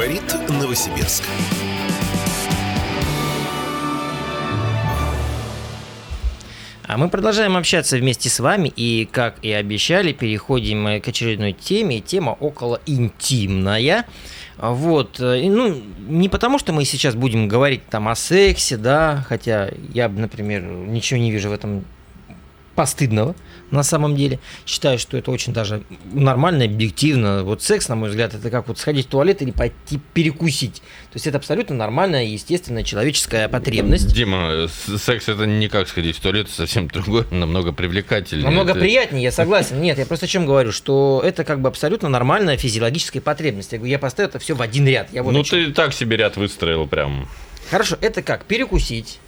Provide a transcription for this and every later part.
Говорит Новосибирск. А мы продолжаем общаться вместе с вами и, как и обещали, переходим к очередной теме. Тема около интимная. Вот, и, ну, не потому, что мы сейчас будем говорить там о сексе, да, хотя я, например, ничего не вижу в этом постыдного на самом деле. Считаю, что это очень даже нормально, объективно. Вот секс, на мой взгляд, это как вот сходить в туалет или пойти перекусить. То есть это абсолютно нормальная, естественная человеческая потребность. Дима, секс это не как сходить в туалет, совсем другое, намного привлекательнее. Намного это... приятнее, я согласен. Нет, я просто о чем говорю, что это как бы абсолютно нормальная физиологическая потребность. Я говорю, я поставил это все в один ряд. Я вот ну ты так себе ряд выстроил прям. Хорошо, это как перекусить.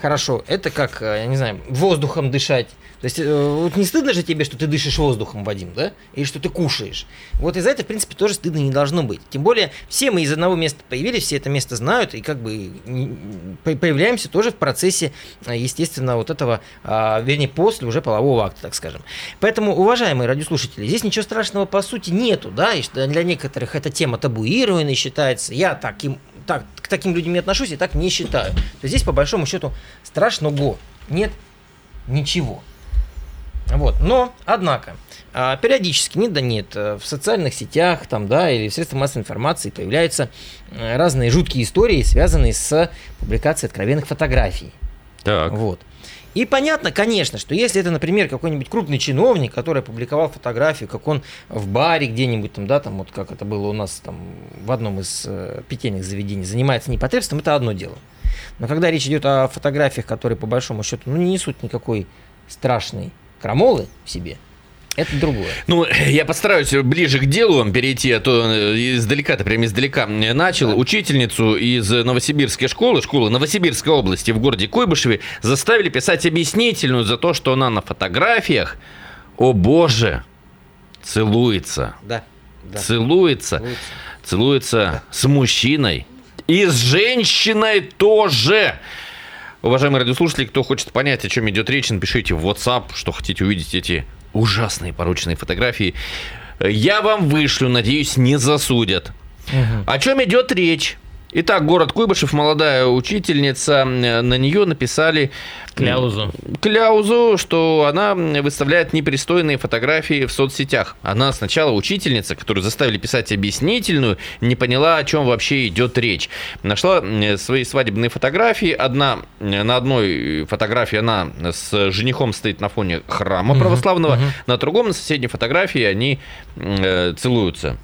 Хорошо, это как, э, я не знаю, воздухом дышать. То есть, э, вот не стыдно же тебе, что ты дышишь воздухом, Вадим, да? Или что ты кушаешь. Вот из-за этого, в принципе, тоже стыдно не должно быть. Тем более, все мы из одного места появились, все это место знают, и как бы появляемся тоже в процессе, э, естественно, вот этого, а, вернее, после уже полового акта, так скажем. Поэтому, уважаемые радиослушатели, здесь ничего страшного по сути нету, да, и что для некоторых эта тема табуированной считается. Я таким так, к таким людям не отношусь и так не считаю. То здесь, по большому счету, страшного нет ничего. Вот. Но, однако, а, периодически, нет да нет, э, в социальных сетях там, да, или в средствах массовой информации появляются э, разные жуткие истории, связанные с публикацией откровенных фотографий. Так. Вот. И понятно, конечно, что если это, например, какой-нибудь крупный чиновник, который опубликовал фотографию, как он в баре где-нибудь там, да, там вот как это было у нас там в одном из э, питейных заведений, занимается непотребством, это одно дело. Но когда речь идет о фотографиях, которые по большому счету ну, не несут никакой страшной крамолы в себе, это другое. Ну, я постараюсь ближе к делу перейти, а то э, издалека, ты прям издалека начал. Да. Учительницу из Новосибирской школы, школы Новосибирской области в городе Койбышеве заставили писать объяснительную за то, что она на фотографиях, о боже, целуется. Да. да. Целуется. Целуется, целуется да. с мужчиной. И с женщиной тоже. Уважаемые радиослушатели, кто хочет понять, о чем идет речь, напишите в WhatsApp, что хотите увидеть эти ужасные порученные фотографии. Я вам вышлю, надеюсь, не засудят. Угу. О чем идет речь? Итак, город Куйбышев, молодая учительница, на нее написали кляузу. Кляузу, что она выставляет непристойные фотографии в соцсетях. Она сначала учительница, которую заставили писать объяснительную, не поняла, о чем вообще идет речь. Нашла свои свадебные фотографии. Одна на одной фотографии она с женихом стоит на фоне храма православного, угу, угу. на другом на соседней фотографии они э, целуются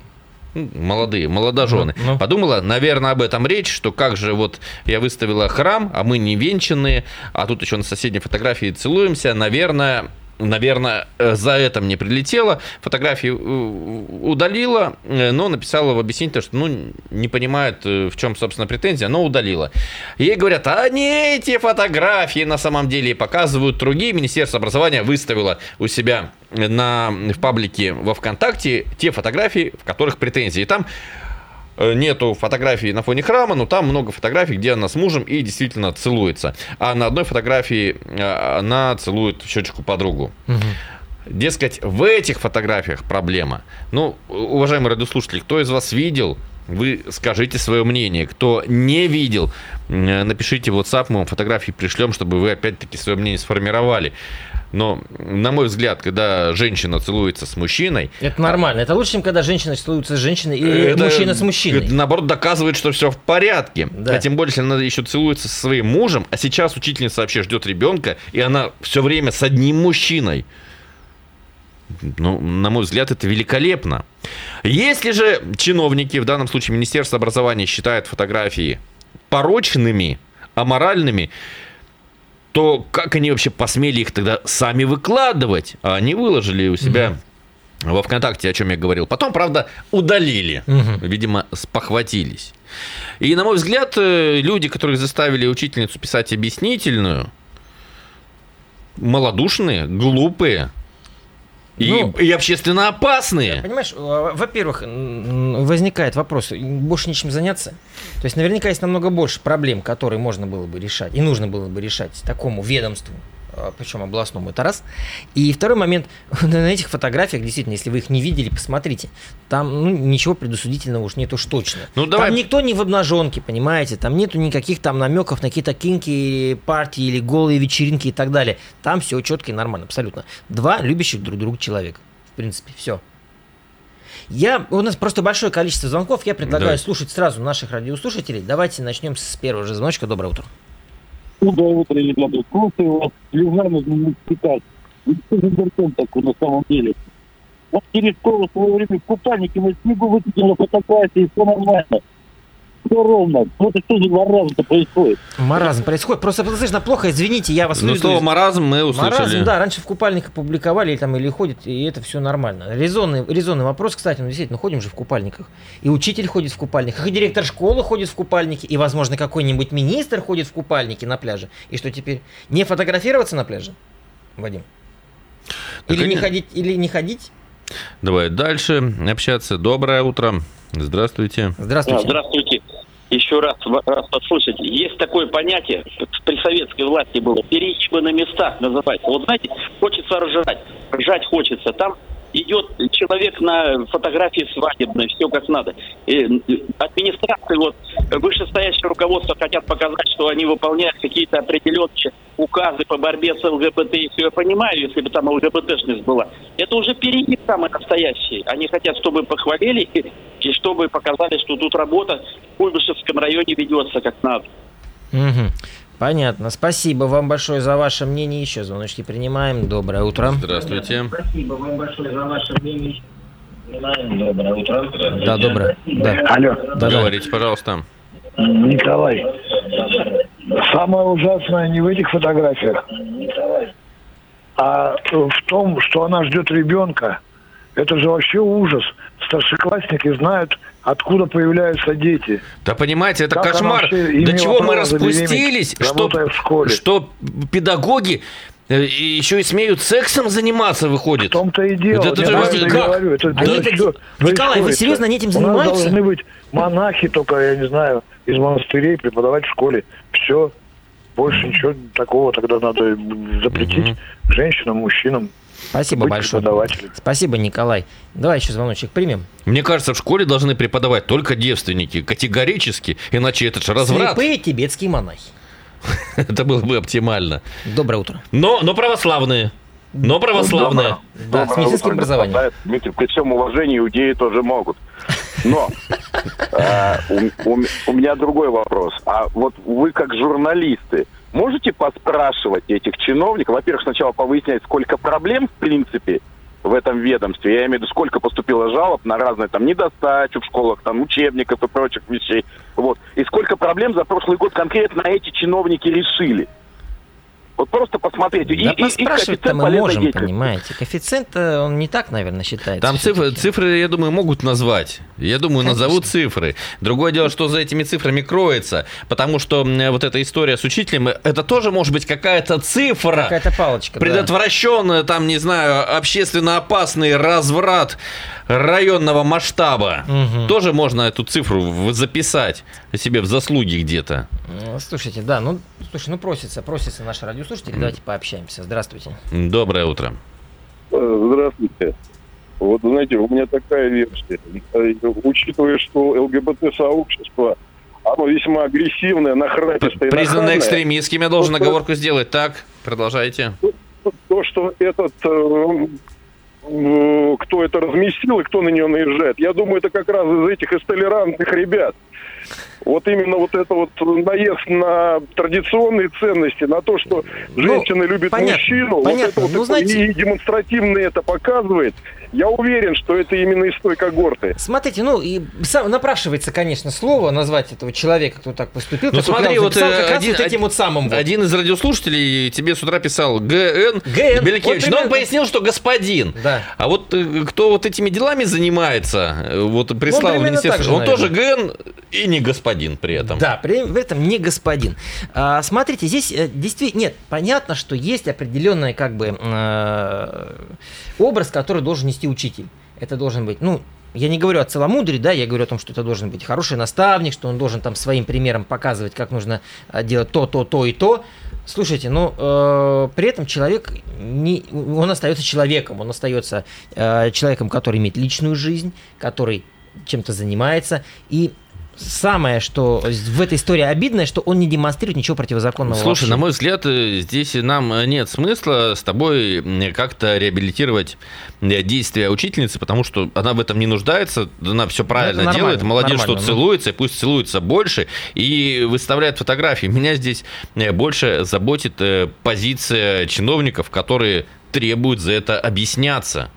молодые, молодожены. Ну, ну. Подумала, наверное, об этом речь, что как же вот я выставила храм, а мы не венчанные, а тут еще на соседней фотографии целуемся, наверное, наверное, э, за это мне прилетело. Фотографии э, удалила, э, но написала в объяснении, что ну, не понимает, в чем, собственно, претензия, но удалила. Ей говорят, а не эти фотографии на самом деле показывают другие. Министерство образования выставило у себя на, в паблике во ВКонтакте те фотографии, в которых претензии. И там нету фотографии на фоне храма, но там много фотографий, где она с мужем и действительно целуется. А на одной фотографии э, она целует щечку подругу. Угу. Дескать, в этих фотографиях проблема. Ну, уважаемые радиослушатели, кто из вас видел вы скажите свое мнение. Кто не видел, э, напишите в WhatsApp, мы вам фотографии пришлем, чтобы вы опять-таки свое мнение сформировали. Но, на мой взгляд, когда женщина целуется с мужчиной... Это нормально. Это лучше, чем когда женщина целуется с женщиной и это, мужчина с мужчиной. Это, наоборот, доказывает, что все в порядке. Да. А тем более, если она еще целуется со своим мужем, а сейчас учительница вообще ждет ребенка, и она все время с одним мужчиной. Ну, на мой взгляд, это великолепно. Если же чиновники, в данном случае Министерство образования, считают фотографии порочными, аморальными, то как они вообще посмели их тогда сами выкладывать? А они выложили у себя угу. во ВКонтакте, о чем я говорил. Потом, правда, удалили. Угу. Видимо, спохватились. И, на мой взгляд, э, люди, которые заставили учительницу писать объяснительную, малодушные, глупые, и, ну, и общественно опасные. Понимаешь, э, во-первых, возникает вопрос, больше нечем заняться. То есть наверняка есть намного больше проблем, которые можно было бы решать и нужно было бы решать такому ведомству, причем областному, это раз. И второй момент, на этих фотографиях, действительно, если вы их не видели, посмотрите, там ну, ничего предусудительного уж нет уж точно. Ну, давай. Там никто не в обнаженке, понимаете, там нету никаких там намеков на какие-то кинки, партии или голые вечеринки и так далее. Там все четко и нормально, абсолютно. Два любящих друг друга человека, в принципе, все. Я, у нас просто большое количество звонков. Я предлагаю Давай. слушать сразу наших радиослушателей. Давайте начнем с первого же звоночка. Доброе утро. Доброе утро, ребята. Просто вас слеза нужно за Гордон такой на самом деле? Вот Терескова в свое время в купальнике на снегу выкатила фотографии, все нормально. Все ровно. Вот это что за маразм-то происходит? Маразм происходит. Просто слышно плохо, извините, я вас Ну, выведу слово маразм мы услышали. Маразм, да, раньше в купальниках публиковали или там или ходит, и это все нормально. Резонный, резонный вопрос, кстати, ну действительно, ходим же в купальниках. И учитель ходит в купальниках, и директор школы ходит в купальнике, и, возможно, какой-нибудь министр ходит в купальнике на пляже. И что теперь? Не фотографироваться на пляже, Вадим? Так Или не ходить, или не ходить? Давай дальше общаться. Доброе утро. Здравствуйте. Здравствуйте. Здравствуйте. Еще раз вас послушать. Есть такое понятие, при советской власти было, перегибы на местах называется. Вот знаете, хочется ржать, ржать хочется. Там идет человек на фотографии свадебной, все как надо. И, администрации, вот, вышестоящее руководство хотят показать, что они выполняют какие-то определенные указы по борьбе с ЛГБТ. И все я понимаю, если бы там ЛГБТшность была. Это уже перегиб самый настоящий. Они хотят, чтобы похвалили и, чтобы показали, что тут работа в Куйбышевском районе ведется как надо. Мгм. Понятно. Спасибо вам большое за ваше мнение. Еще звоночки принимаем. Доброе утро. Здравствуйте. Спасибо вам большое за ваше мнение. Доброе утро. Да, доброе. Да. Алло, Да, да. Говорите, пожалуйста. Николай. Самое ужасное не в этих фотографиях, а в том, что она ждет ребенка. Это же вообще ужас. Старшеклассники знают, откуда появляются дети. Да понимаете, это Как кошмар. До чего мы распустились, что, в что педагоги э, и еще и смеют сексом заниматься, В выходит. том-то и дело. Это- это и как? говорю, это Они это- что Николай, вы серьезно, они этим У нас занимаются? должны быть монахи только, я не знаю, из монастырей преподавать в школе. Все. Больше ничего такого тогда надо запретить женщинам, мужчинам. Спасибо быть большое. Спасибо, Николай. Давай еще звоночек примем. Мне кажется, в школе должны преподавать только девственники, категорически, иначе это же разврат. Слепые тибетские монахи. Это было бы оптимально. Доброе утро. Но, но православные. Но православные. Да, с медицинским образованием. Дмитрий, при всем уважении иудеи тоже могут. Но у- у меня другой вопрос. А вот вы как журналисты можете поспрашивать этих чиновников? Во-первых, сначала повыяснять, сколько проблем в принципе в этом ведомстве. Я имею в виду, сколько поступило жалоб на разные там недостачу в школах, там учебников и прочих вещей. Вот. И сколько проблем за прошлый год конкретно эти чиновники решили. Вот просто посмотрите. И- Да и- коэффициент мы можем, деятельности. понимаете. Коэффициент, э, он не так, наверное, считается. Там цифры, цифры, я думаю, могут назвать. Я думаю, Конечно. назовут цифры. Другое дело, что за этими цифрами кроется. Потому что вот эта история с учителем, это тоже может быть какая-то цифра. Какая-то палочка, да. Предотвращенный, там, не знаю, общественно опасный разврат районного масштаба. Мгм. Тоже можно эту цифру записать себе в заслуги где-то. Ну, Слушайте, да, ну, слушай, ну просится, просится наши радиослушатели, давайте пообщаемся. Здравствуйте. Доброе утро. Э, Здравствуйте. Вот, знаете, у меня такая версия. Э, Учитывая, что ЛГБТ-сообщество, оно весьма агрессивное, нахрапистое, Признанно нахальное, экстремистским, я должен оговорку сделать. Так, продолжайте. то, что этот, э, кто это разместил и кто на нее наезжает, я думаю, это как раз из этих из толерантных ребят. Вот именно вот это вот наезд на традиционные ценности, на то, что женщина любит Ну, понятно, мужчину, понятно. вот это вот Ну, знаете- и демонстративно это показывает. Я уверен, что это именно из той когорты. Смотрите, ну и сам, напрашивается, конечно, слово назвать этого человека, кто так поступил. Ну, смотри, вот, записал э, как раз один- вот этим вот самым. вот. Один из радиослушателей тебе с утра писал ГН, ГН, Белякевич, вот но он примерно. пояснил, что господин. Да. А вот э, кто вот этими делами занимается, э, вот прислал в примерно министерство, он тоже ГН и не господин при этом. Да, при в этом не господин. А, смотрите, здесь э, действительно нет, понятно, что есть определенный как бы э, образ, который должен нести учитель. Это должен быть, ну, я не говорю о целомудрии, да, я говорю о том, что это должен быть хороший наставник, что он должен там своим примером показывать, как нужно делать то, то, то и то. Слушайте, ну э, при этом человек не, он остается человеком, он остается э, человеком, который имеет личную жизнь, который чем-то занимается. И самое, что в этой истории обидное, что он не демонстрирует ничего противозаконного. Слушай, вообще. на мой взгляд, э, здесь нам нет смысла с тобой как-то реабилитировать э, действия учительницы, потому что она в этом не нуждается, она все правильно нормально, делает, молодец, нормально, что ну. целуется, и пусть целуется больше, и выставляет фотографии. Меня здесь э, больше заботит э, позиция чиновников, которые требуют за это объясняться.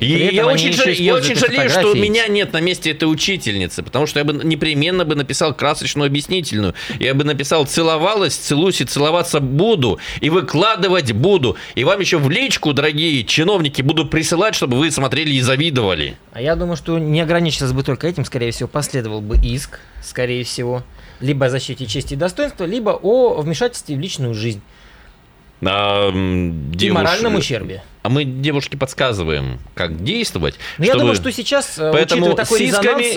И я очень, жаль- я очень жалею, что меня нет на месте этой учительницы, потому что я бы непременно бы написал красочную объяснительную. Я бы написал «целовалась, целуюсь и целоваться буду, и выкладывать буду». И вам еще в личку, дорогие чиновники, буду присылать, чтобы вы смотрели и завидовали. А я думаю, что не ограничился бы только этим, скорее всего, последовал бы иск, скорее всего, либо о защите чести и достоинства, либо о вмешательстве в личную жизнь А, м, и девуш- моральном ущербе. А мы девушке подсказываем, как действовать. Я чтобы- думаю, что сейчас, э, Поэтому учитывая такой с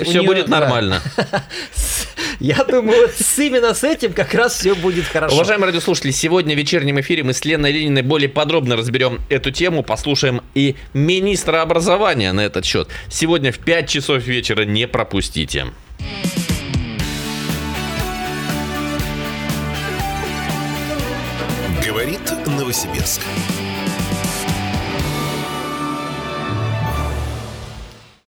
у все неё- будет нормально. Я думаю, вот с именно с этим как раз все будет хорошо. Уважаемые радиослушатели, сегодня в вечернем эфире мы с Леной Лениной более подробно разберем эту тему, послушаем и министра образования на этот счет. Сегодня в 5 часов вечера не пропустите. Говорит Новосибирск.